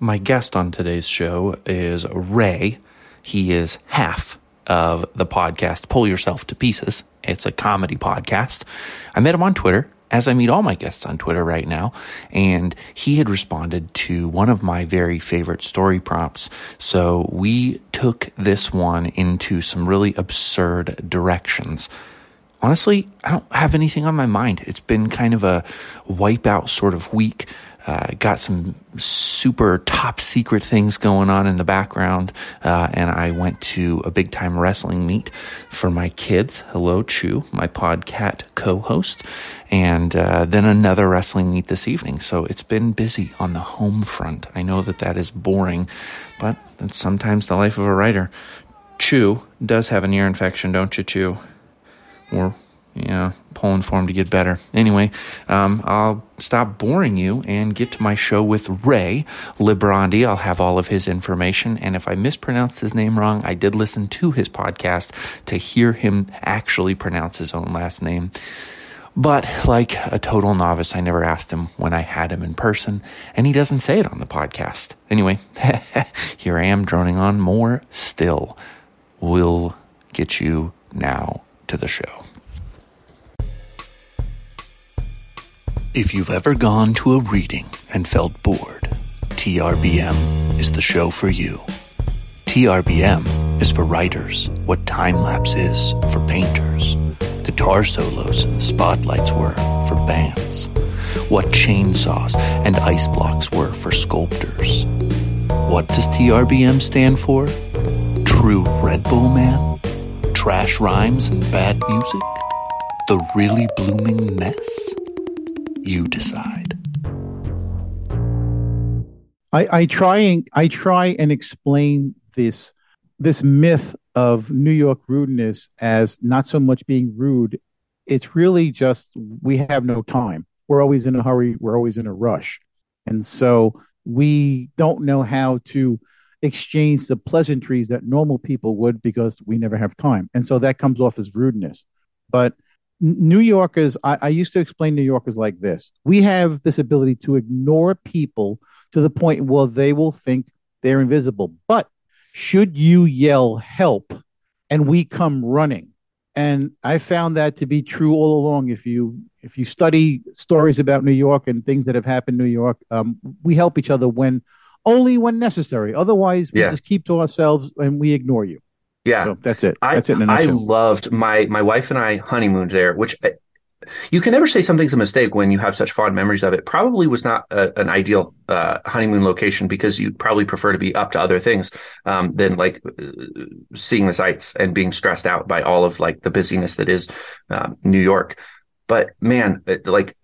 My guest on today's show is Ray. He is half of the podcast Pull Yourself to Pieces. It's a comedy podcast. I met him on Twitter, as I meet all my guests on Twitter right now, and he had responded to one of my very favorite story prompts. So we took this one into some really absurd directions. Honestly, I don't have anything on my mind. It's been kind of a wipeout sort of week. Uh, got some super top secret things going on in the background, uh, and I went to a big time wrestling meet for my kids. Hello, Chew, my podcat co-host, and uh, then another wrestling meet this evening. So it's been busy on the home front. I know that that is boring, but that's sometimes the life of a writer. Chew does have an ear infection, don't you, Chew? Or yeah, pulling for him to get better. Anyway, um, I'll stop boring you and get to my show with Ray Librandi. I'll have all of his information. And if I mispronounced his name wrong, I did listen to his podcast to hear him actually pronounce his own last name. But like a total novice, I never asked him when I had him in person, and he doesn't say it on the podcast. Anyway, here I am droning on more still. We'll get you now to the show. If you've ever gone to a reading and felt bored, TRBM is the show for you. TRBM is for writers what time lapse is for painters, guitar solos and spotlights were for bands, what chainsaws and ice blocks were for sculptors. What does TRBM stand for? True Red Bull Man? Trash rhymes and bad music? The really blooming mess? You decide. I, I try and I try and explain this this myth of New York rudeness as not so much being rude. It's really just we have no time. We're always in a hurry. We're always in a rush, and so we don't know how to exchange the pleasantries that normal people would because we never have time, and so that comes off as rudeness. But New Yorkers, I, I, used to explain New Yorkers like this. We have this ability to ignore people to the point where they will think they're invisible. But should you yell help and we come running? And I found that to be true all along. If you if you study stories about New York and things that have happened in New York, um, we help each other when only when necessary. Otherwise, we yeah. just keep to ourselves and we ignore you. Yeah, so that's it. I, that's it. I loved my my wife and I honeymooned there, which I, you can never say something's a mistake when you have such fond memories of it. Probably was not a, an ideal uh, honeymoon location because you'd probably prefer to be up to other things um, than like uh, seeing the sights and being stressed out by all of like the busyness that is um, New York. But man, like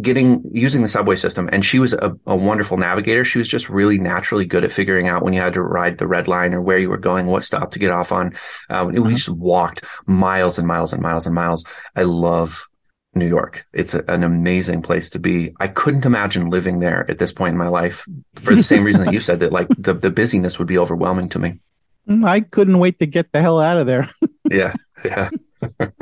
getting using the subway system and she was a, a, wonderful navigator. She was just really naturally good at figuring out when you had to ride the red line or where you were going what stop to get off on. Uh, we mm-hmm. just walked miles and miles and miles and miles. I love new york. It's a, an amazing place to be. I couldn't imagine living there at this point in my life for the same reason that you said that like the, the busyness would be overwhelming to me. Mm, i couldn't wait to get the hell out of there. Yeah yeah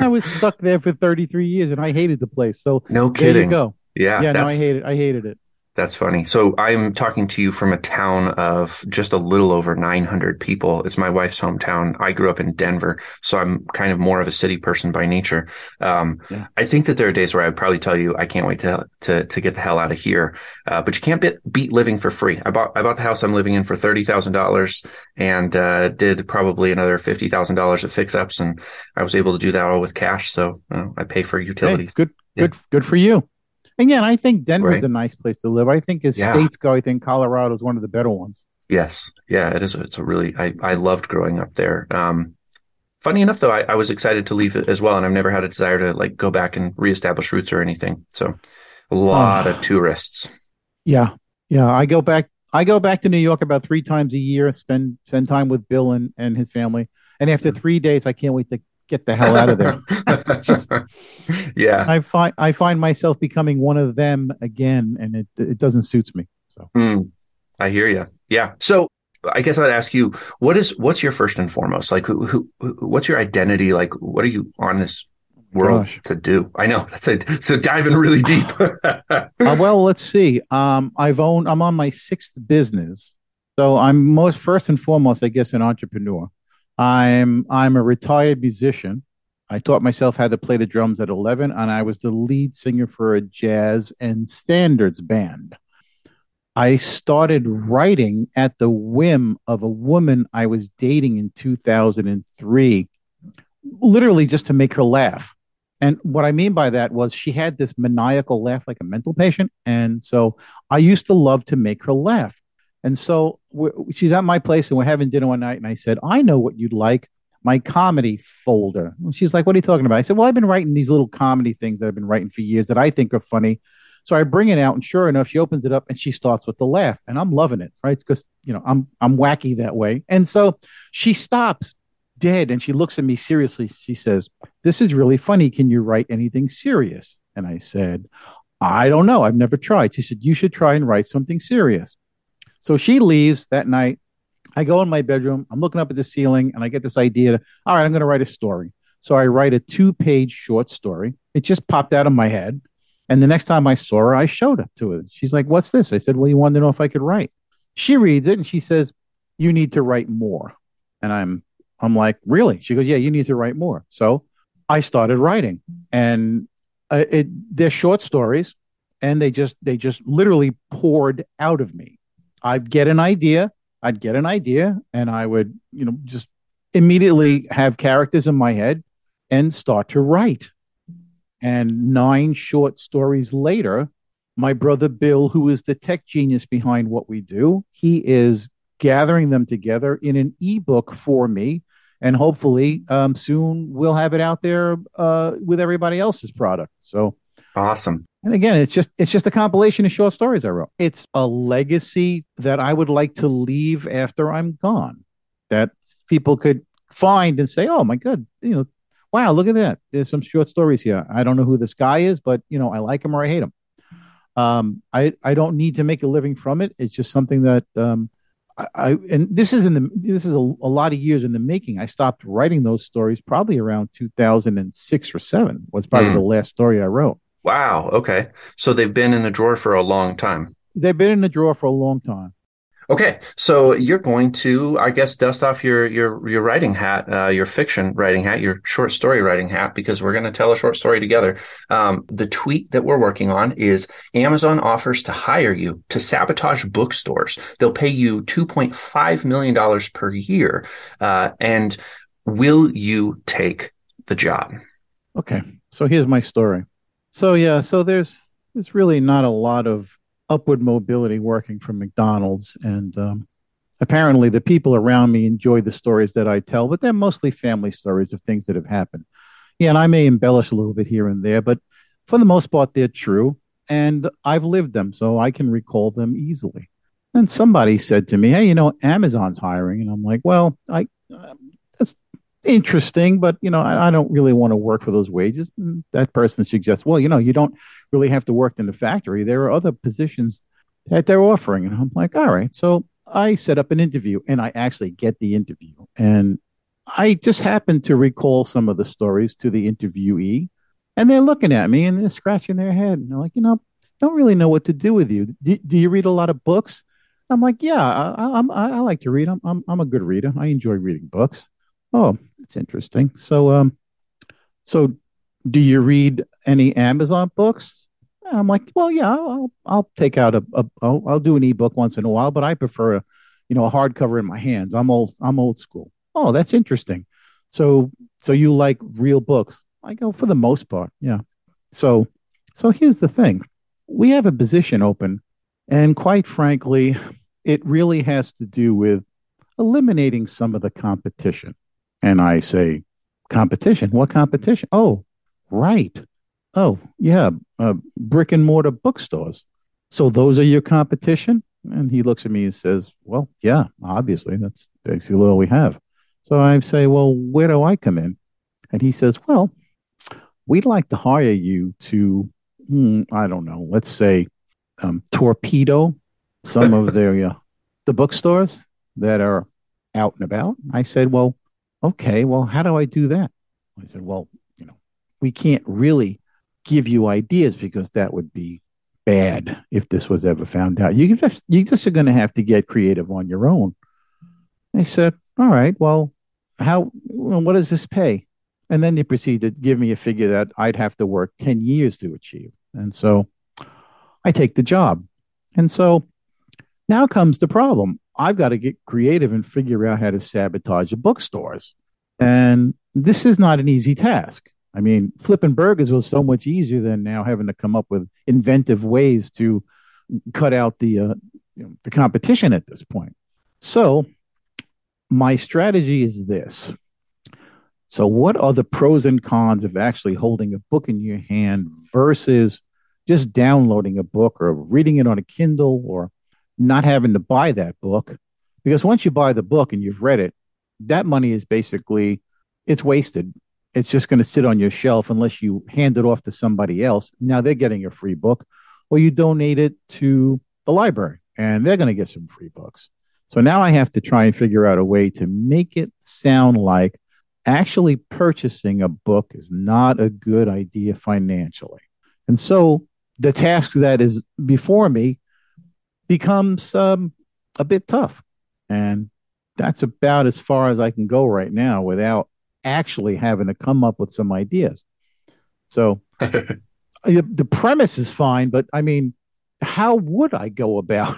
I was stuck there for 33 years and I hated the place. So no kidding. go. Yeah. Yeah. No, I hated. I hated it. That's funny. So I'm talking to you from a town of just a little over 900 people. It's my wife's hometown. I grew up in Denver, so I'm kind of more of a city person by nature. Um, yeah. I think that there are days where I'd probably tell you I can't wait to to to get the hell out of here. Uh, but you can't beat, beat living for free. I bought I bought the house I'm living in for thirty thousand dollars and uh, did probably another fifty thousand dollars of fix ups, and I was able to do that all with cash. So uh, I pay for utilities. Hey, good, yeah. good, good for you. Again, I think Denver's right. a nice place to live. I think as yeah. states go, I think Colorado is one of the better ones. Yes, yeah, it is. It's a really I I loved growing up there. Um, funny enough, though, I, I was excited to leave it as well, and I've never had a desire to like go back and reestablish roots or anything. So, a lot of tourists. Yeah, yeah. I go back. I go back to New York about three times a year. Spend spend time with Bill and and his family. And after three days, I can't wait to get the hell out of there. Just, yeah, I find I find myself becoming one of them again, and it it doesn't suits me. So mm, I hear you. Yeah. So I guess I'd ask you, what is what's your first and foremost? Like, who, who what's your identity? Like, what are you on this world Gosh. to do. I know that's a so diving really deep. Uh, well, let's see. Um, I've owned. I'm on my sixth business, so I'm most first and foremost, I guess, an entrepreneur. I'm I'm a retired musician. I taught myself how to play the drums at 11, and I was the lead singer for a jazz and standards band. I started writing at the whim of a woman I was dating in 2003, literally just to make her laugh. And what I mean by that was she had this maniacal laugh like a mental patient. And so I used to love to make her laugh. And so she's at my place and we're having dinner one night. And I said, I know what you'd like my comedy folder. And she's like, What are you talking about? I said, Well, I've been writing these little comedy things that I've been writing for years that I think are funny. So I bring it out, and sure enough, she opens it up and she starts with the laugh, and I'm loving it, right? Because you know I'm I'm wacky that way, and so she stops dead and she looks at me seriously. She says, "This is really funny. Can you write anything serious?" And I said, "I don't know. I've never tried." She said, "You should try and write something serious." So she leaves that night. I go in my bedroom. I'm looking up at the ceiling, and I get this idea. All right, I'm going to write a story. So I write a two-page short story. It just popped out of my head. And the next time I saw her, I showed up to her. She's like, What's this? I said, Well, you wanted to know if I could write. She reads it and she says, You need to write more. And I'm I'm like, Really? She goes, Yeah, you need to write more. So I started writing. And uh, it they're short stories and they just they just literally poured out of me. I'd get an idea, I'd get an idea, and I would, you know, just immediately have characters in my head and start to write. And nine short stories later, my brother Bill, who is the tech genius behind what we do, he is gathering them together in an ebook for me. And hopefully, um, soon we'll have it out there uh, with everybody else's product. So awesome. And again, it's just it's just a compilation of short stories I wrote. It's a legacy that I would like to leave after I'm gone. That people could find and say, "Oh my god, you know, wow, look at that. There's some short stories here. I don't know who this guy is, but you know, I like him or I hate him. Um, I I don't need to make a living from it. It's just something that um, I, I and this is in the this is a, a, lot of years in the making. I stopped writing those stories probably around 2006 or seven was probably mm. the last story I wrote. Wow. Okay. So they've been in the drawer for a long time. They've been in the drawer for a long time. Okay, so you're going to, I guess, dust off your your your writing hat, uh, your fiction writing hat, your short story writing hat, because we're going to tell a short story together. Um, the tweet that we're working on is Amazon offers to hire you to sabotage bookstores. They'll pay you two point five million dollars per year, uh, and will you take the job? Okay, so here's my story. So yeah, so there's there's really not a lot of upward mobility working from McDonald's. And um, apparently, the people around me enjoy the stories that I tell, but they're mostly family stories of things that have happened. Yeah, and I may embellish a little bit here and there, but for the most part, they're true. And I've lived them, so I can recall them easily. And somebody said to me, "Hey, you know, Amazon's hiring," and I'm like, "Well, I interesting, but you know, I, I, don't really want to work for those wages." And that person suggests, "Well, you know, you don't really have to work in the factory. There are other positions that they're offering. And I'm like, all right. So I set up an interview and I actually get the interview. And I just happen to recall some of the stories to the interviewee. And they're looking at me and they're scratching their head. And they're like, you know, don't really know what to do with you. Do, do you read a lot of books? I'm like, yeah, I, I, I like to read. I'm, I'm, I'm a good reader. I enjoy reading books. Oh, that's interesting. So, um, so do you read any Amazon books? I'm like, well, yeah, I'll, I'll take out a, a I'll, I'll do an ebook once in a while, but I prefer a, you know, a hardcover in my hands. I'm old, I'm old school. Oh, that's interesting. So, so you like real books? I go for the most part. Yeah. So, so here's the thing. We have a position open and quite frankly, it really has to do with eliminating some of the competition. And I say, competition? What competition? Oh, Right. Oh, yeah. Uh, brick and mortar bookstores. So those are your competition? And he looks at me and says, Well, yeah, obviously. That's basically all we have. So I say, Well, where do I come in? And he says, Well, we'd like to hire you to, hmm, I don't know, let's say, um, torpedo some of their uh, the bookstores that are out and about. I said, Well, okay, well, how do I do that? I said, Well, you know, we can't really give you ideas because that would be bad if this was ever found out. You just you just are going to have to get creative on your own. I said, all right, well, how what does this pay? And then they proceeded to give me a figure that I'd have to work 10 years to achieve. And so I take the job. And so now comes the problem. I've got to get creative and figure out how to sabotage the bookstores. And this is not an easy task. I mean, flipping burgers was so much easier than now having to come up with inventive ways to cut out the uh, you know, the competition at this point. So, my strategy is this. So, what are the pros and cons of actually holding a book in your hand versus just downloading a book or reading it on a Kindle or not having to buy that book? Because once you buy the book and you've read it, that money is basically it's wasted it's just going to sit on your shelf unless you hand it off to somebody else. Now they're getting a free book, or you donate it to the library and they're going to get some free books. So now I have to try and figure out a way to make it sound like actually purchasing a book is not a good idea financially. And so the task that is before me becomes um, a bit tough. And that's about as far as I can go right now without actually having to come up with some ideas. So the premise is fine, but I mean, how would I go about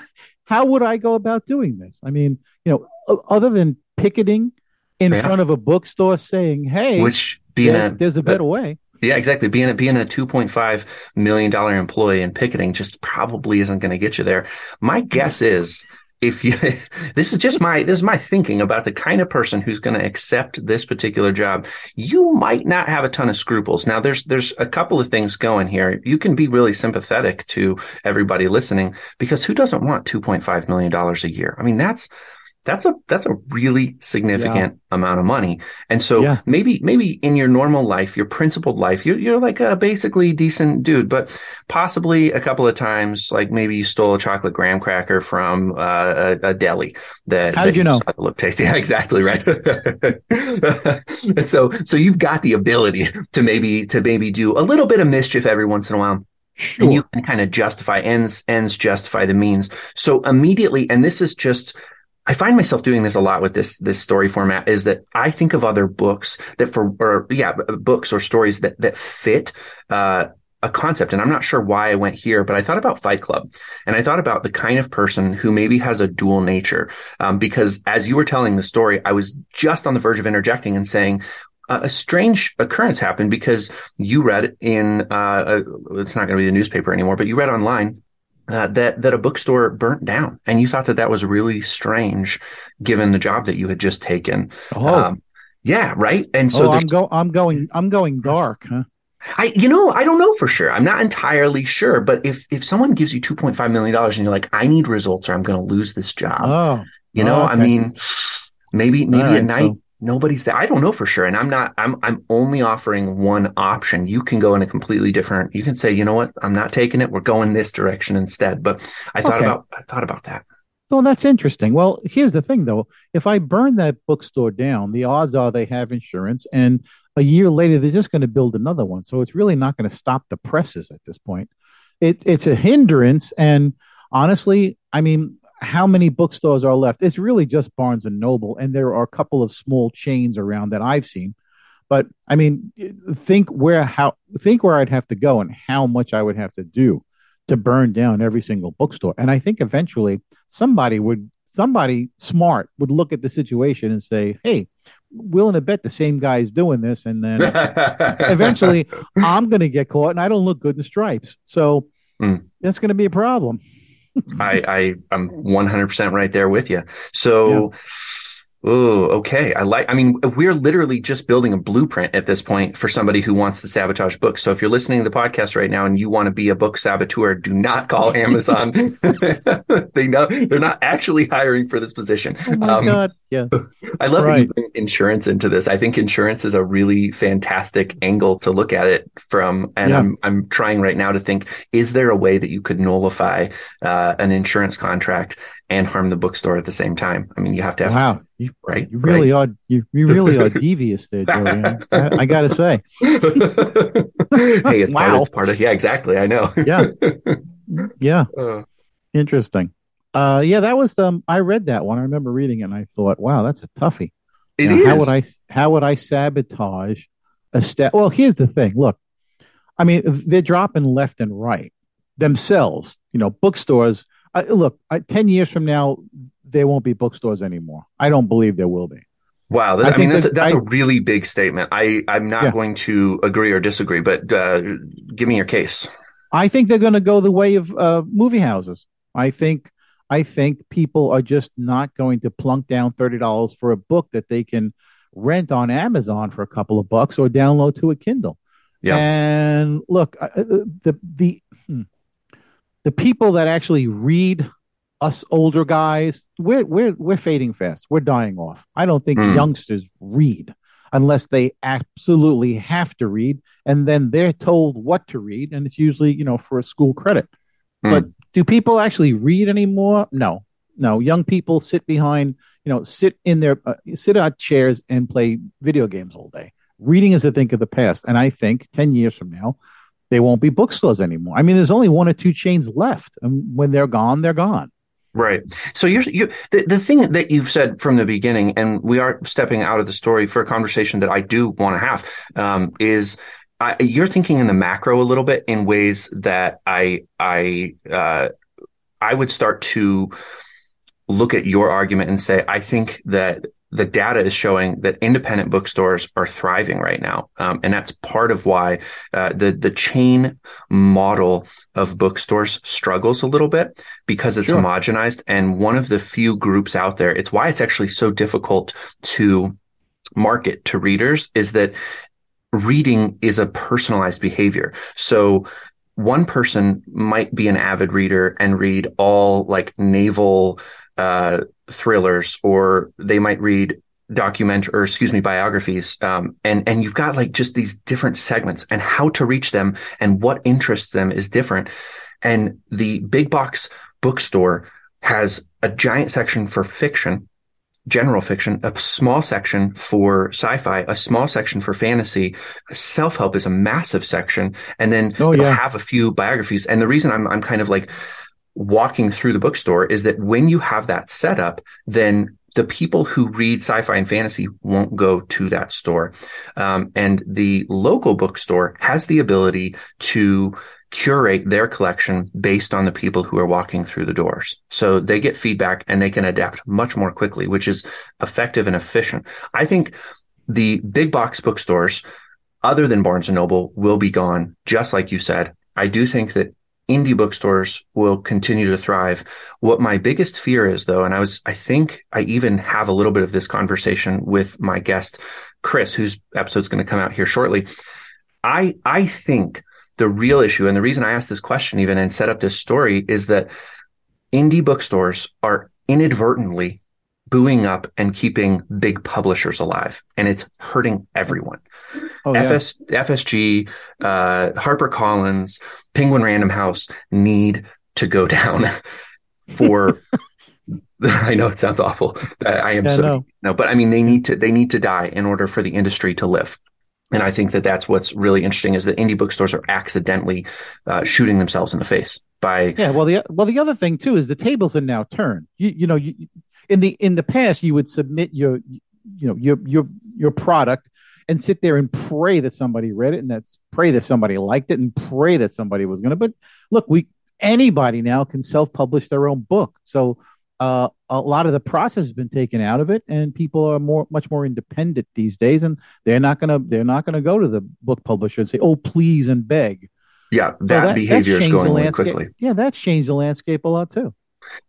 how would I go about doing this? I mean, you know, other than picketing in yeah. front of a bookstore saying, "Hey, which being yeah, a, there's a better way." Yeah, exactly. Being a, being a two point five million dollar employee and picketing just probably isn't going to get you there. My guess is if you this is just my this is my thinking about the kind of person who's going to accept this particular job you might not have a ton of scruples now there's there's a couple of things going here you can be really sympathetic to everybody listening because who doesn't want 2.5 million dollars a year i mean that's that's a that's a really significant yeah. amount of money. And so yeah. maybe maybe in your normal life, your principled life, you're you're like a basically decent dude, but possibly a couple of times, like maybe you stole a chocolate graham cracker from uh, a, a, deli that how did you know look tasty? Yeah, exactly right. and so so you've got the ability to maybe to maybe do a little bit of mischief every once in a while. Sure. And you can kind of justify ends ends justify the means. So immediately, and this is just I find myself doing this a lot with this this story format is that I think of other books that for or yeah books or stories that that fit uh, a concept. And I'm not sure why I went here but I thought about Fight Club and I thought about the kind of person who maybe has a dual nature um, because as you were telling the story I was just on the verge of interjecting and saying a strange occurrence happened because you read in uh, it's not going to be the newspaper anymore but you read online uh, that that a bookstore burnt down, and you thought that that was really strange, given the job that you had just taken. Oh, um, yeah, right. And so oh, I'm go I'm going I'm going dark, huh? I, you know, I don't know for sure. I'm not entirely sure, but if if someone gives you 2.5 million dollars and you're like, I need results, or I'm going to lose this job. Oh, you know, oh, okay. I mean, maybe maybe right, at night so nobody's there. I don't know for sure. And I'm not, I'm, I'm only offering one option. You can go in a completely different, you can say, you know what? I'm not taking it. We're going this direction instead. But I thought okay. about, I thought about that. Well, that's interesting. Well, here's the thing though. If I burn that bookstore down, the odds are they have insurance and a year later, they're just going to build another one. So it's really not going to stop the presses at this point. It, it's a hindrance. And honestly, I mean, how many bookstores are left? It's really just Barnes and Noble, and there are a couple of small chains around that I've seen. But I mean, think where how think where I'd have to go and how much I would have to do to burn down every single bookstore. And I think eventually somebody would somebody smart would look at the situation and say, "Hey, willing to bet the same guy's doing this," and then eventually I'm going to get caught, and I don't look good in stripes. So mm. that's going to be a problem. I, I I'm 100% right there with you. So, yeah. Oh, okay. I like, I mean, we're literally just building a blueprint at this point for somebody who wants the sabotage book. So if you're listening to the podcast right now and you want to be a book saboteur, do not call Amazon. they know they're not actually hiring for this position. Oh my um, God. Yeah. I love that Right. you bring insurance into this. I think insurance is a really fantastic angle to look at it from. And Yeah. I'm I'm trying right now to think: is there a way that you could nullify uh, an insurance contract and harm the bookstore at the same time? I mean, you have to have Wow, you, right. you really are you, you really are devious there, Joey. I, I got to say, hey, it's part, Wow. it's part of yeah, exactly. I know. yeah, yeah, Uh, interesting. Uh, yeah, that was um. I read that one. I remember reading it, and I thought, wow, that's a toughie. it You know, How is. would I how would I sabotage a step? Well, here's the thing. Look, I mean, they're dropping left and right themselves. You know, bookstores. I, look, I, ten years from now, there won't be bookstores anymore. I don't believe there will be. Wow, that, I I, mean think that's that a, that's I- a really big statement. I I'm not Yeah. going to agree or disagree, but uh, give me your case. I think they're going to go the way of uh, movie houses. I think I think people are just not going to plunk down thirty dollars for a book that they can rent on Amazon for a couple of bucks or download to a Kindle. Yeah. And look, uh, uh, the the the people that actually read us older guys, we're we're we're fading fast. We're dying off. I don't think Hmm. youngsters read unless they absolutely have to read, and then they're told what to read, and it's usually you know for a school credit. Hmm. But do people actually read anymore? No, no. Young people sit behind, you know, sit in their uh, sit on chairs and play video games all day. Reading is a thing of the past, and I think ten years from now, there won't be bookstores anymore. I mean, there's only one or two chains left, and when they're gone, they're gone. Right. So you're you the, the thing that you've said from the beginning, and we are stepping out of the story for a conversation that I do want to have, um, is I, you're thinking in the macro a little bit in ways that I I uh, I would start to look at your argument and say I think that the data is showing that independent bookstores are thriving right now, um, and that's part of why uh, the the chain model of bookstores struggles a little bit because it's Sure. homogenized and one of the few groups out there. It's why it's actually so difficult to market to readers is that reading is a personalized behavior. So one person might be an avid reader and read all like naval uh, thrillers, or they might read document or excuse me biographies um, and and you've got like just these different segments and how to reach them and what interests them is different. And the big box bookstore has a giant section for fiction general fiction a small section for sci-fi a small section for fantasy. Self-help is a massive section and then Oh, yeah. have a few biographies. And the reason I'm I'm kind of like walking through the bookstore is that when you have that setup then the people who read sci-fi and fantasy won't go to that store um, and the local bookstore has the ability to curate their collection based on the people who are walking through the doors. So they get feedback and they can adapt much more quickly, which is effective and efficient. I think the big box bookstores, other than Barnes and Noble, will be gone, just like you said. I do think that indie bookstores will continue to thrive. What my biggest fear is though, and I was, I think I even have a little bit of this conversation with my guest, Chris, whose episode's going to come out here shortly. I, I think the real issue and the reason I asked this question even and set up this story is that indie bookstores are inadvertently booing up and keeping big publishers alive and it's hurting everyone. Oh yeah, FS, FSG, uh, HarperCollins, Penguin Random House need to go down for. I know it sounds awful. I, I am Yeah, so no. no, but I mean they need to they need to die in order for the industry to live. And I think that that's what's really interesting is that indie bookstores are accidentally uh, shooting themselves in the face by Yeah, well, the well, the other thing too is the tables are now turned. You you know, you, in the in the past, you would submit your you know your your your product and sit there and pray that somebody read it and that's pray that somebody liked it and pray that somebody was going to. But look, we anybody now can self publish their own book, so uh, a lot of the process has been taken out of it, and people are more much more independent these days, and they're not gonna they're not gonna go to the book publisher and say, "Oh, please," and beg. yeah So that, that- behavior that's is going quickly. Yeah, that's changed the landscape a lot too.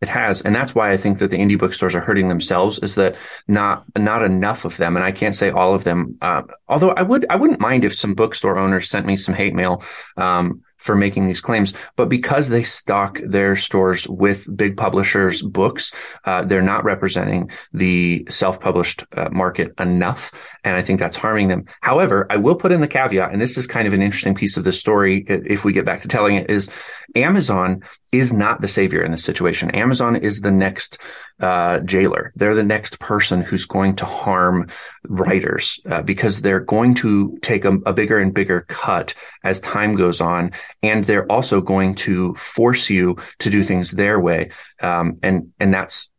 It has, and that's why I think that the indie bookstores are hurting themselves. Is that not not enough of them? And I can't say all of them. Uh, although I would I wouldn't mind if some bookstore owners sent me some hate mail um, for making these claims, but because they stock their stores with big publishers' books, uh, they're not representing the self-published uh, market enough, and I think that's harming them. However, I will put in the caveat, and this is kind of an interesting piece of the story. If we get back to telling it, is Amazon is not the savior in this situation. Amazon is the next uh, jailer. They're the next person who's going to harm writers uh, because they're going to take a, a, bigger and bigger cut as time goes on, and they're also going to force you to do things their way, um, and and that's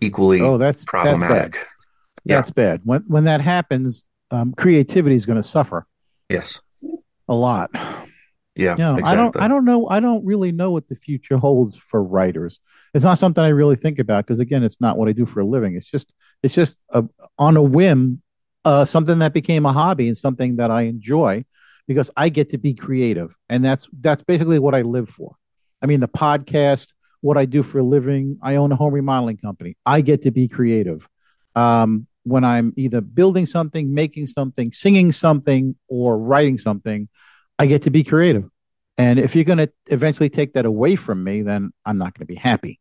equally oh that's problematic. That's bad. Yeah. That's bad. When when that happens, um, creativity is going to suffer. Yes, a lot. Yeah, no, exactly. I don't. I don't know. I don't really know what the future holds for writers. It's not something I really think about because, again, it's not what I do for a living. It's just, it's just a, on a whim, uh, something that became a hobby and something that I enjoy because I get to be creative, and that's that's basically what I live for. I mean, the podcast, what I do for a living. I own a home remodeling company. I get to be creative. Um, when I'm either building something, making something, singing something, or writing something, I get to be creative. And if you're going to eventually take that away from me, then I'm not going to be happy.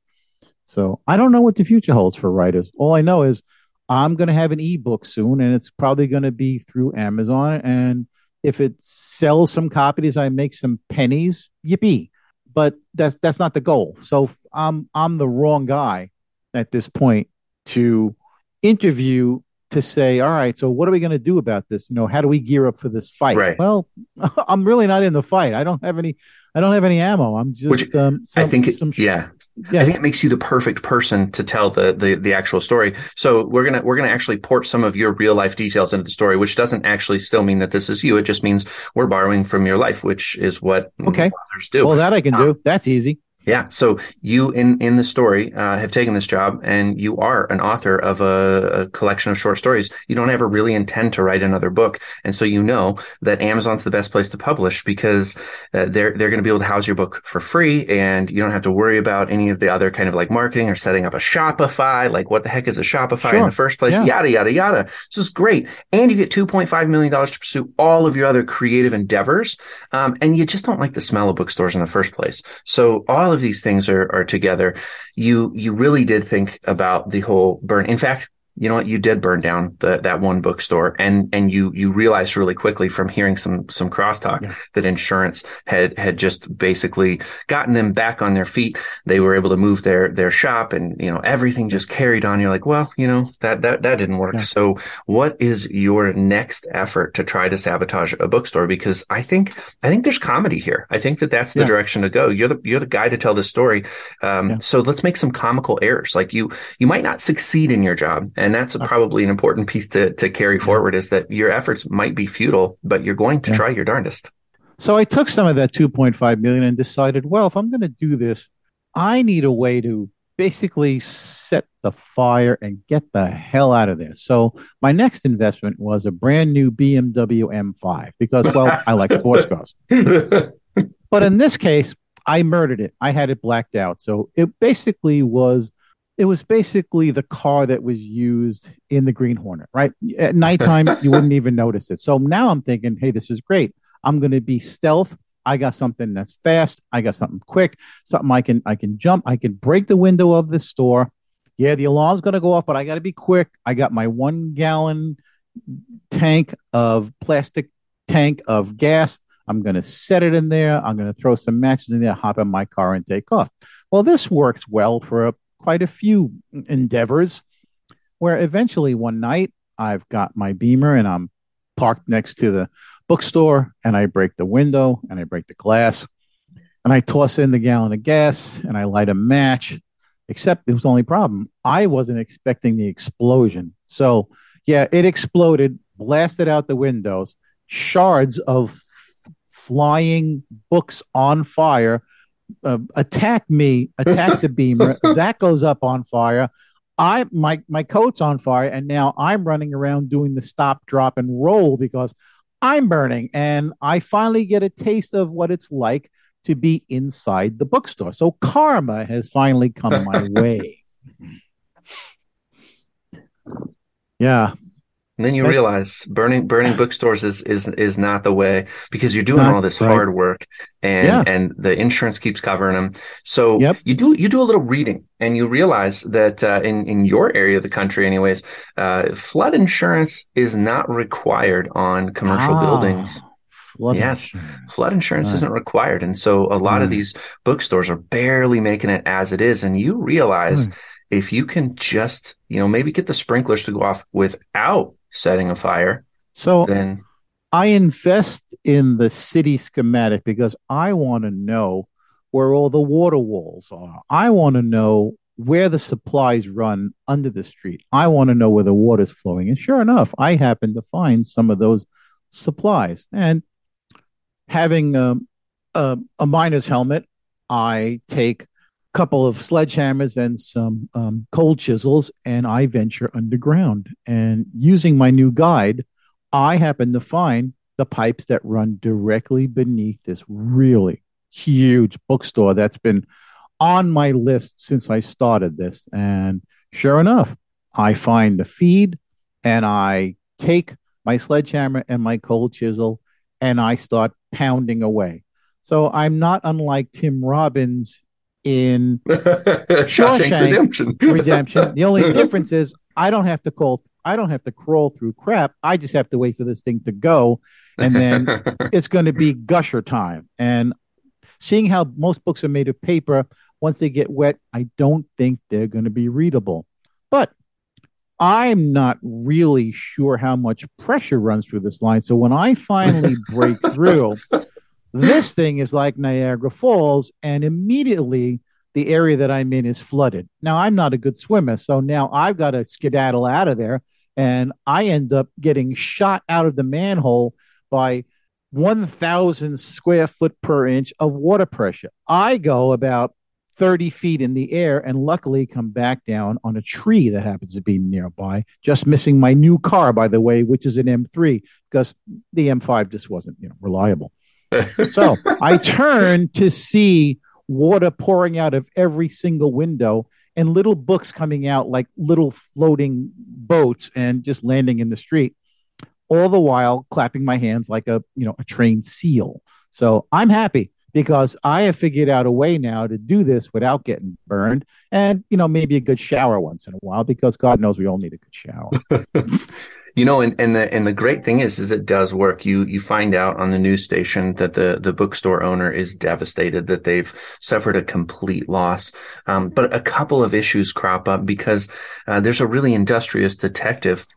So I don't know what the future holds for writers. All I know is I'm going to have an ebook soon, and it's probably going to be through Amazon. And if it sells some copies, I make some pennies. Yippee! But that's that's not the goal. So I'm I'm the wrong guy at this point to interview to say, all right, so what are we going to do about this? You know, how do we gear up for this fight? Right. Well, I'm really not in the fight. I don't have any. I don't have any ammo. I'm just. Which, um, some, I think. It, some, yeah. Yeah. I think it makes you the perfect person to tell the, the the actual story. So we're gonna we're gonna actually port some of your real life details into the story, which doesn't actually still mean that this is you. It just means we're borrowing from your life, which is what okay. authors do. Well, that I can um, do. That's easy. Yeah. So you in in the story uh, have taken this job, and you are an author of a, a, collection of short stories. You don't ever really intend to write another book, and so you know that Amazon's the best place to publish because uh, they're they're going to be able to house your book for free, and you don't have to worry about any of the other kind of like marketing or setting up a Shopify. Like, what the heck is a Shopify sure. in the first place? Yeah. Yada yada yada. This is great, and you get two point five million dollars to pursue all of your other creative endeavors, um, and you just don't like the smell of bookstores in the first place. So all of these things are, are together, you you really did think about the whole burn. In fact, you know what? You did burn down the, that one bookstore and and you you realized really quickly from hearing some some crosstalk yeah. that insurance had had just basically gotten them back on their feet. They were able to move their their shop and you know everything just carried on. You're like well you know that that that didn't work. Yeah. so what is your next effort to try to sabotage a bookstore? Because i think i think there's comedy here. I think that that's the yeah. direction to go. You're the you're the guy to tell this story. Um, so let's make some comical errors. Like you you might not succeed in your job and that's probably an important piece to, to carry forward is that your efforts might be futile, but you're going to yeah. try your darndest. So I took some of that 2.5 million and decided, well, if I'm going to do this, I need a way to basically set the fire and get the hell out of there. So my next investment was a brand new BMW M5 because, well, I like sports cars. but in this case, I murdered it. I had it blacked out. So it basically was it was basically the car that was used in the Green Hornet, right? At nighttime, you wouldn't even notice it. So now I'm thinking, hey, this is great. I'm going to be stealth. I got something that's fast. I got something quick, something I can I can jump. I can break the window of the store. Yeah, the alarm's going to go off, but I got to be quick. I got my one gallon tank of plastic tank of gas. I'm going to set it in there. I'm going to throw some matches in there, hop in my car, and take off. Well, this works well for a quite a few endeavors where eventually one night I've got my beamer and I'm parked next to the bookstore and I break the window and I break the glass and I toss in the gallon of gas and I light a match. Except it was the only problem. I wasn't expecting the explosion. So, yeah, it exploded, blasted out the windows, shards of f- flying books on fire uh, attack me, attack the beamer. that goes up on fire. I my my coat's on fire, and now I'm running around doing the stop, drop, and roll because I'm burning. And I finally get a taste of what it's like to be inside the bookstore. So karma has finally come my way. Yeah. And then you realize burning burning bookstores is is is not the way because you're doing Not all this right. hard work and Yeah. and the insurance keeps covering them. So Yep. you do you do a little reading and you realize that uh, in in your area of the country, anyways, uh, flood insurance is not required on commercial Ah, buildings. flood Yes. insurance. Flood insurance Right. isn't required, and so a lot of Mm. these bookstores are barely making it as it is. And you realize Mm. if you can just you know maybe get the sprinklers to go off without setting a fire, So then I invest in the city schematic because I want to know where all the water walls are. I want to know where the supplies run under the street. I want to know where the water's flowing. And sure enough, I happen to find some of those supplies. And having um, a, a miner's helmet, I take a couple of sledgehammers and some um, cold chisels, and I venture underground. And using my new guide, I happen to find the pipes that run directly beneath this really huge bookstore that's been on my list since I started this. And sure enough, I find the feed and I take my sledgehammer and my cold chisel and I start pounding away. So I'm not unlike Tim Robbins in Shawshank Shawshank Redemption. Redemption. The only difference is I don't have to call I don't have to crawl through crap. I just have to wait for this thing to go and then it's going to be gusher time. And seeing how most books are made of paper, once they get wet, I don't think they're going to be readable. But I'm not really sure how much pressure runs through this line. So when I finally break through, this thing is like Niagara Falls, and immediately the area that I'm in is flooded. Now, I'm not a good swimmer, so now I've got to skedaddle out of there, and I end up getting shot out of the manhole by 1,000 square foot per inch of water pressure. I go about 30 feet in the air and luckily come back down on a tree that happens to be nearby, just missing my new car, by the way, which is an M3, because the M5 just wasn't you know, reliable. So I turn to see water pouring out of every single window and little books coming out like little floating boats and just landing in the street all the while clapping my hands like a you know a trained seal. So i'm happy because i have figured out a way now to do this without getting burned and you know maybe a good shower once in a while because god knows we all need a good shower You know, and, and the and the great thing is, is it does work. You you find out on the news station that the the bookstore owner is devastated that they've suffered a complete loss. Um, but a couple of issues crop up because uh, there's a really industrious detective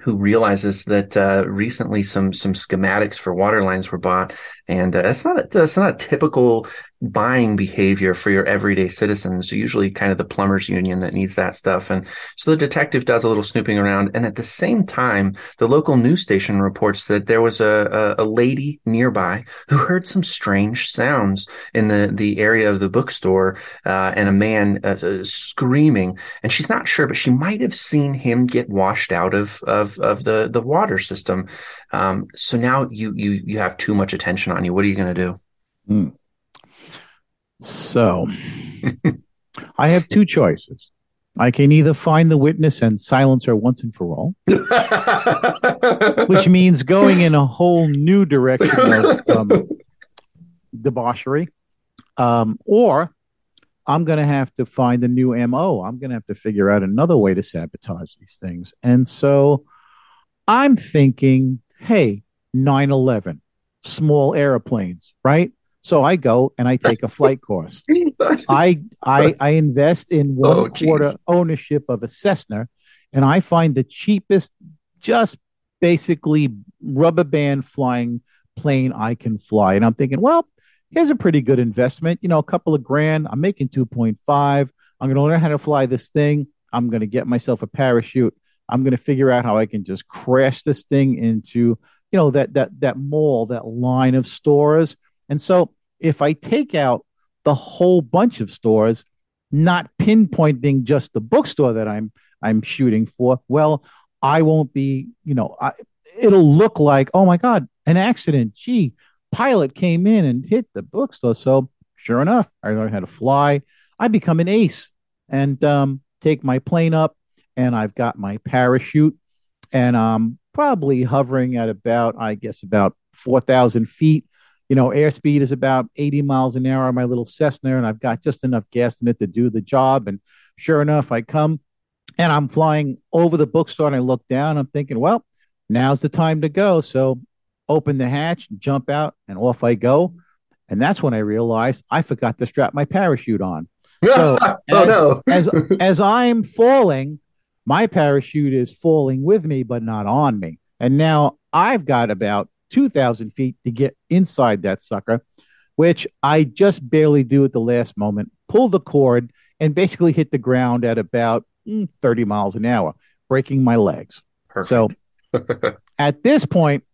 who realizes that uh, recently some some schematics for water lines were bought, and uh, that's not a, that's not a typical buying behavior for your everyday citizens. Usually, kind of the plumbers union that needs that stuff, and so the detective does a little snooping around, and at the same time, the local news station reports that there was a a, a lady nearby who heard some strange sounds in the the area of the bookstore, uh, and a man uh, uh, screaming, and she's not sure, but she might have seen him get washed out of of of the the water system. Um, so now you you you have too much attention on you. What are you going to do? So i have two choices i can either find the witness and silence her once and for all which means going in a whole new direction of um, debauchery. Um, or I'm going to have to find a new MO. I'm going to have to figure out another way to sabotage these things. And so I'm thinking, hey, 9 11, small airplanes, right? So I go and I take a flight course. I I I invest in oh, one Oh, quarter ownership of a Cessna, and I find the cheapest, just basically rubber band flying plane I can fly. And I'm thinking, well, here's a pretty good investment. You know, a couple of grand. I'm making two point five. I'm going to learn how to fly this thing. I'm going to get myself a parachute. I'm going to figure out how I can just crash this thing into you know that that that mall, that line of stores. And so if I take out the whole bunch of stores, not pinpointing just the bookstore that I'm I'm shooting for, well, I won't be, you know, I, it'll look like, oh my God, an accident. Gee, pilot came in and hit the bookstore. So sure enough, I learned how to fly. I become an ace and um, take my plane up, and I've got my parachute, and I'm probably hovering at about, I guess, about 4,000 feet. You know, airspeed is about 80 miles an hour on my little Cessna, and I've got just enough gas in it to do the job. And sure enough, I come and I'm flying over the bookstore and I look down. I'm thinking, well, now's the time to go. So open the hatch, jump out, and off I go. And that's when I realized I forgot to strap my parachute on. So oh as, no! as as I'm falling, my parachute is falling with me, but not on me. And now I've got about two thousand feet to get inside that sucker, which I just barely do at the last moment. Pull the cord and basically hit the ground at about mm, thirty miles an hour, breaking my legs. Perfect. So at this point,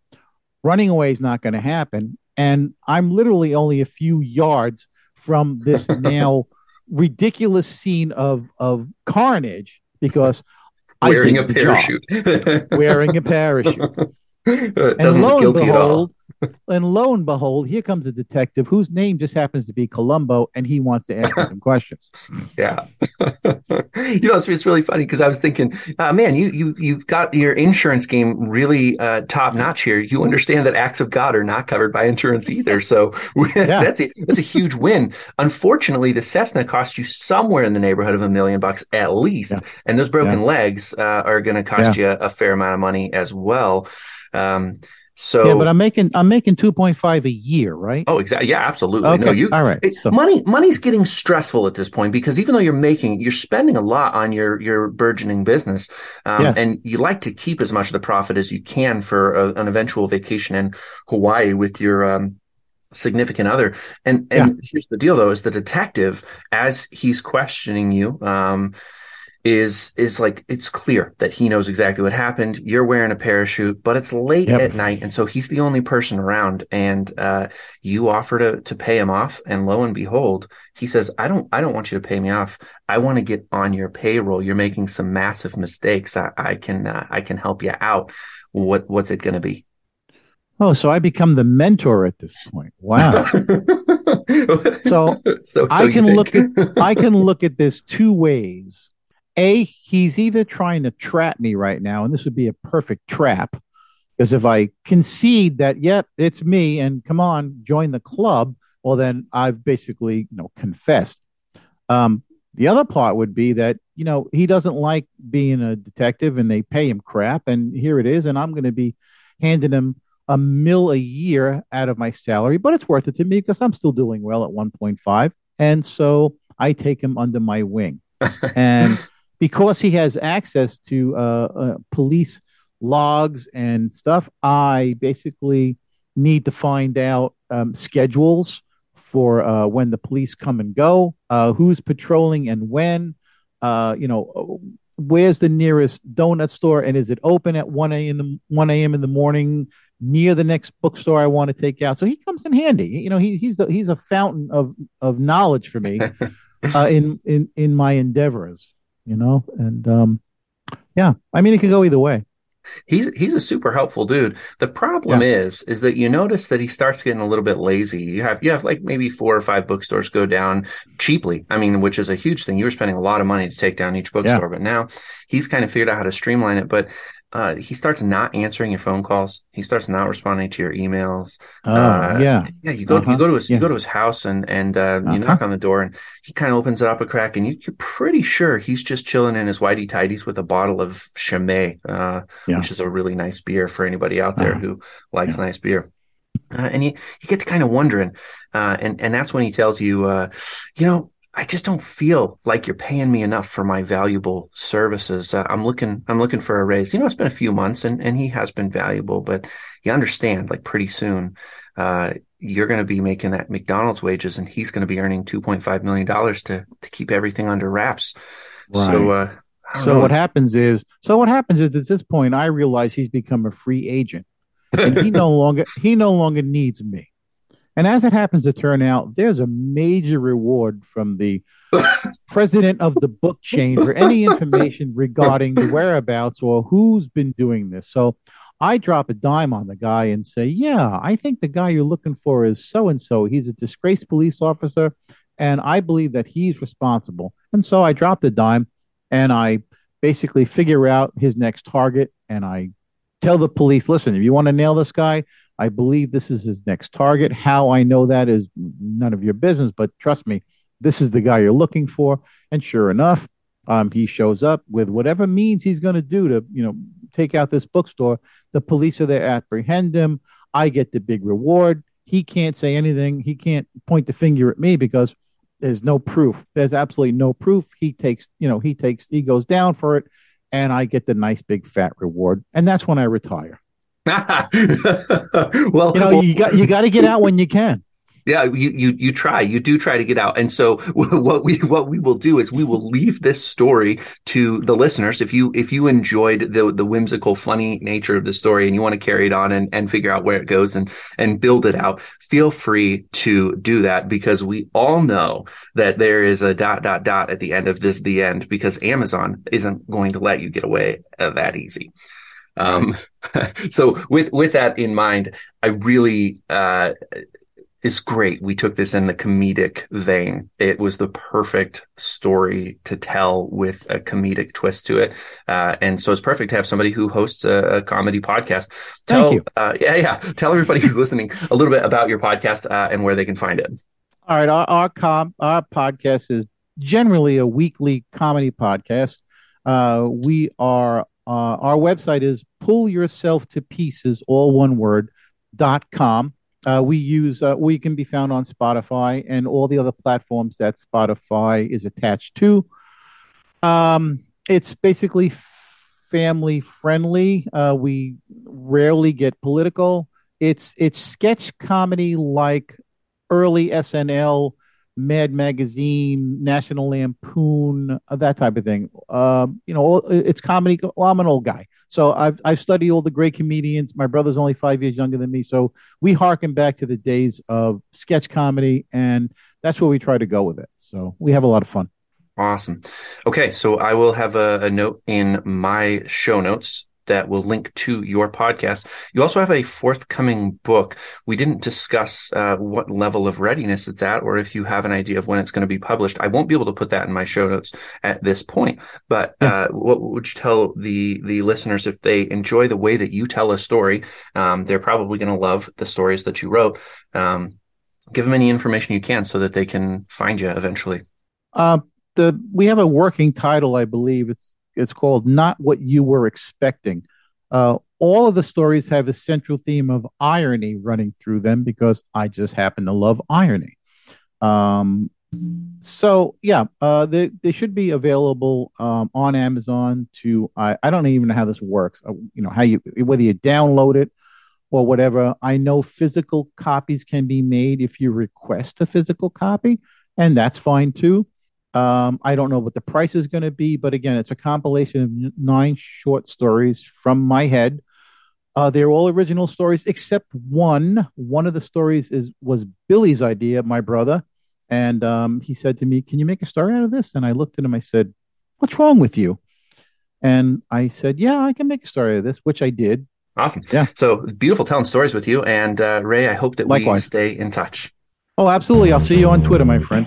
running away is not going to happen. And I'm literally only a few yards from this now ridiculous scene of of carnage because wearing a parachute, wearing a parachute, and lo and behold, and lo and behold, here comes a detective whose name just happens to be Columbo, and he wants to ask me some questions. Yeah, you know, it's, it's really funny because I was thinking, uh, man, you you you've got your insurance game really uh, top notch here. You understand that acts of God are not covered by insurance either, so that's a, that's a huge win. Unfortunately, the Cessna cost you somewhere in the neighborhood of a million bucks at least, yeah. and those broken yeah. legs uh, are going to cost you a fair amount of money as well. Um, so yeah, but I'm making I'm making two point five a year, right? Oh, exactly. Yeah, absolutely. Okay. No, you all right. So. Money money's getting stressful at this point because even though you're making you're spending a lot on your your burgeoning business, um, yes. and you like to keep as much of the profit as you can for a, an eventual vacation in Hawaii with your um, significant other. And and yeah. here's the deal though: is the detective as he's questioning you. Um, is is like it's clear that he knows exactly what happened. You're wearing a parachute, but it's late yep. at night, and so he's the only person around. And uh, you offer to to pay him off, and lo and behold, he says, "I don't I don't want you to pay me off. I want to get on your payroll. You're making some massive mistakes. I, I can uh, I can help you out. What what's it going to be?" Oh, so I become the mentor at this point. Wow. so, so, so, I can look at I can look at this two ways. A, he's either trying to trap me right now, and this would be a perfect trap. Because if I concede that, yep, it's me, and come on, join the club, well, then I've basically, you know, confessed. Um, the other part would be that, you know, he doesn't like being a detective and they pay him crap. And here it is. And I'm going to be handing him a mill a year out of my salary, but it's worth it to me because I'm still doing well at 1.5. And so I take him under my wing. and because he has access to uh, uh, police logs and stuff, I basically need to find out um, schedules for uh, when the police come and go, uh, who's patrolling and when, uh, you know, where's the nearest donut store and is it open at 1 a.m. in the 1 a.m. in the morning near the next bookstore I want to take out. So he comes in handy. You know, he, he's the, he's a fountain of of knowledge for me uh, in in in my endeavors you know, and um, yeah, I mean, it could go either way. He's he's a super helpful dude. The problem yeah. is is that you notice that he starts getting a little bit lazy. You have you have like maybe four or five bookstores go down cheaply. I mean, which is a huge thing. You were spending a lot of money to take down each bookstore, yeah. but now he's kind of figured out how to streamline it. But uh, he starts not answering your phone calls. He starts not responding to your emails. Oh, uh, yeah, yeah. You go, uh-huh. you go to his, yeah. you go to his house, and and uh, uh-huh. you knock on the door, and he kind of opens it up a crack, and you, are pretty sure he's just chilling in his whitey tidies with a bottle of Chimay, uh, yeah. which is a really nice beer for anybody out there uh-huh. who likes yeah. nice beer. Uh, and you you get to kind of wondering, uh, and and that's when he tells you, you know, I just don't feel like you're paying me enough for my valuable services. Uh, I'm looking, I'm looking for a raise. You know, it's been a few months and, and he has been valuable, but you understand like pretty soon, uh, you're going to be making that McDonald's wages and he's going to be earning $2.5 million to, to keep everything under wraps. Right. So, uh, so know. what happens is, so what happens is at this point, I realize he's become a free agent and he no longer, he no longer needs me. And as it happens to turn out, there's a major reward from the president of the book chain for any information regarding the whereabouts or who's been doing this. So I drop a dime on the guy and say, Yeah, I think the guy you're looking for is so and so. He's a disgraced police officer, and I believe that he's responsible. And so I drop the dime and I basically figure out his next target and I tell the police, listen, if you want to nail this guy, I believe this is his next target. How I know that is none of your business, but trust me, this is the guy you're looking for. And sure enough, um, he shows up with whatever means he's going to do to, you know, take out this bookstore. The police are there apprehend him. I get the big reward. He can't say anything. He can't point the finger at me because there's no proof. There's absolutely no proof. He takes, you know, he takes, he goes down for it, and I get the nice big fat reward. And that's when I retire. well, you know, you got you got to get out when you can. Yeah, you, you you try. You do try to get out. And so what we what we will do is we will leave this story to the listeners. If you if you enjoyed the the whimsical, funny nature of the story and you want to carry it on and, and figure out where it goes and and build it out, feel free to do that because we all know that there is a dot dot dot at the end of this the end because Amazon isn't going to let you get away uh, that easy. Um, so with with that in mind, I really uh, is great. We took this in the comedic vein. It was the perfect story to tell with a comedic twist to it. Uh, and so it's perfect to have somebody who hosts a, a comedy podcast. Tell, Thank you. Uh, yeah, yeah. Tell everybody who's listening a little bit about your podcast uh, and where they can find it. All right. Our, our, com- our podcast is generally a weekly comedy podcast. Uh, we are, uh, our website is pull yourself to pieces, all one word, dot com uh, we use uh, we can be found on Spotify and all the other platforms that Spotify is attached to. Um, it's basically family friendly. Uh, we rarely get political. It's it's sketch comedy like early SNL, Mad Magazine, National Lampoon, uh, that type of thing. Um, you know, it's comedy. Well, I'm an old guy, so I've I've studied all the great comedians. My brother's only five years younger than me, so we harken back to the days of sketch comedy, and that's where we try to go with it. So we have a lot of fun. Awesome. Okay, so I will have a, a note in my show notes that will link to your podcast. You also have a forthcoming book. We didn't discuss uh, what level of readiness it's at, or if you have an idea of when it's going to be published. I won't be able to put that in my show notes at this point. But uh, what would you tell the the listeners if they enjoy the way that you tell a story? Um, they're probably going to love the stories that you wrote. Um, give them any information you can so that they can find you eventually. Uh, the we have a working title, I believe. It's it's called Not What You Were Expecting. Uh, all of the stories have a central theme of irony running through them because I just happen to love irony. Um, so yeah, uh, they they should be available um, on Amazon. To I, I don't even know how this works. Uh, you know how you whether you download it or whatever. I know physical copies can be made if you request a physical copy, and that's fine too. Um, I don't know what the price is going to be, but again, it's a compilation of nine short stories from my head. Uh, they're all original stories except one. One of the stories is was Billy's idea, my brother, and um, he said to me, "Can you make a story out of this?" And I looked at him. I said, "What's wrong with you?" And I said, "Yeah, I can make a story of this," which I did. Awesome. Yeah. So beautiful telling stories with you, and uh, Ray. I hope that Likewise. we stay in touch. Oh, absolutely. I'll see you on Twitter, my friend.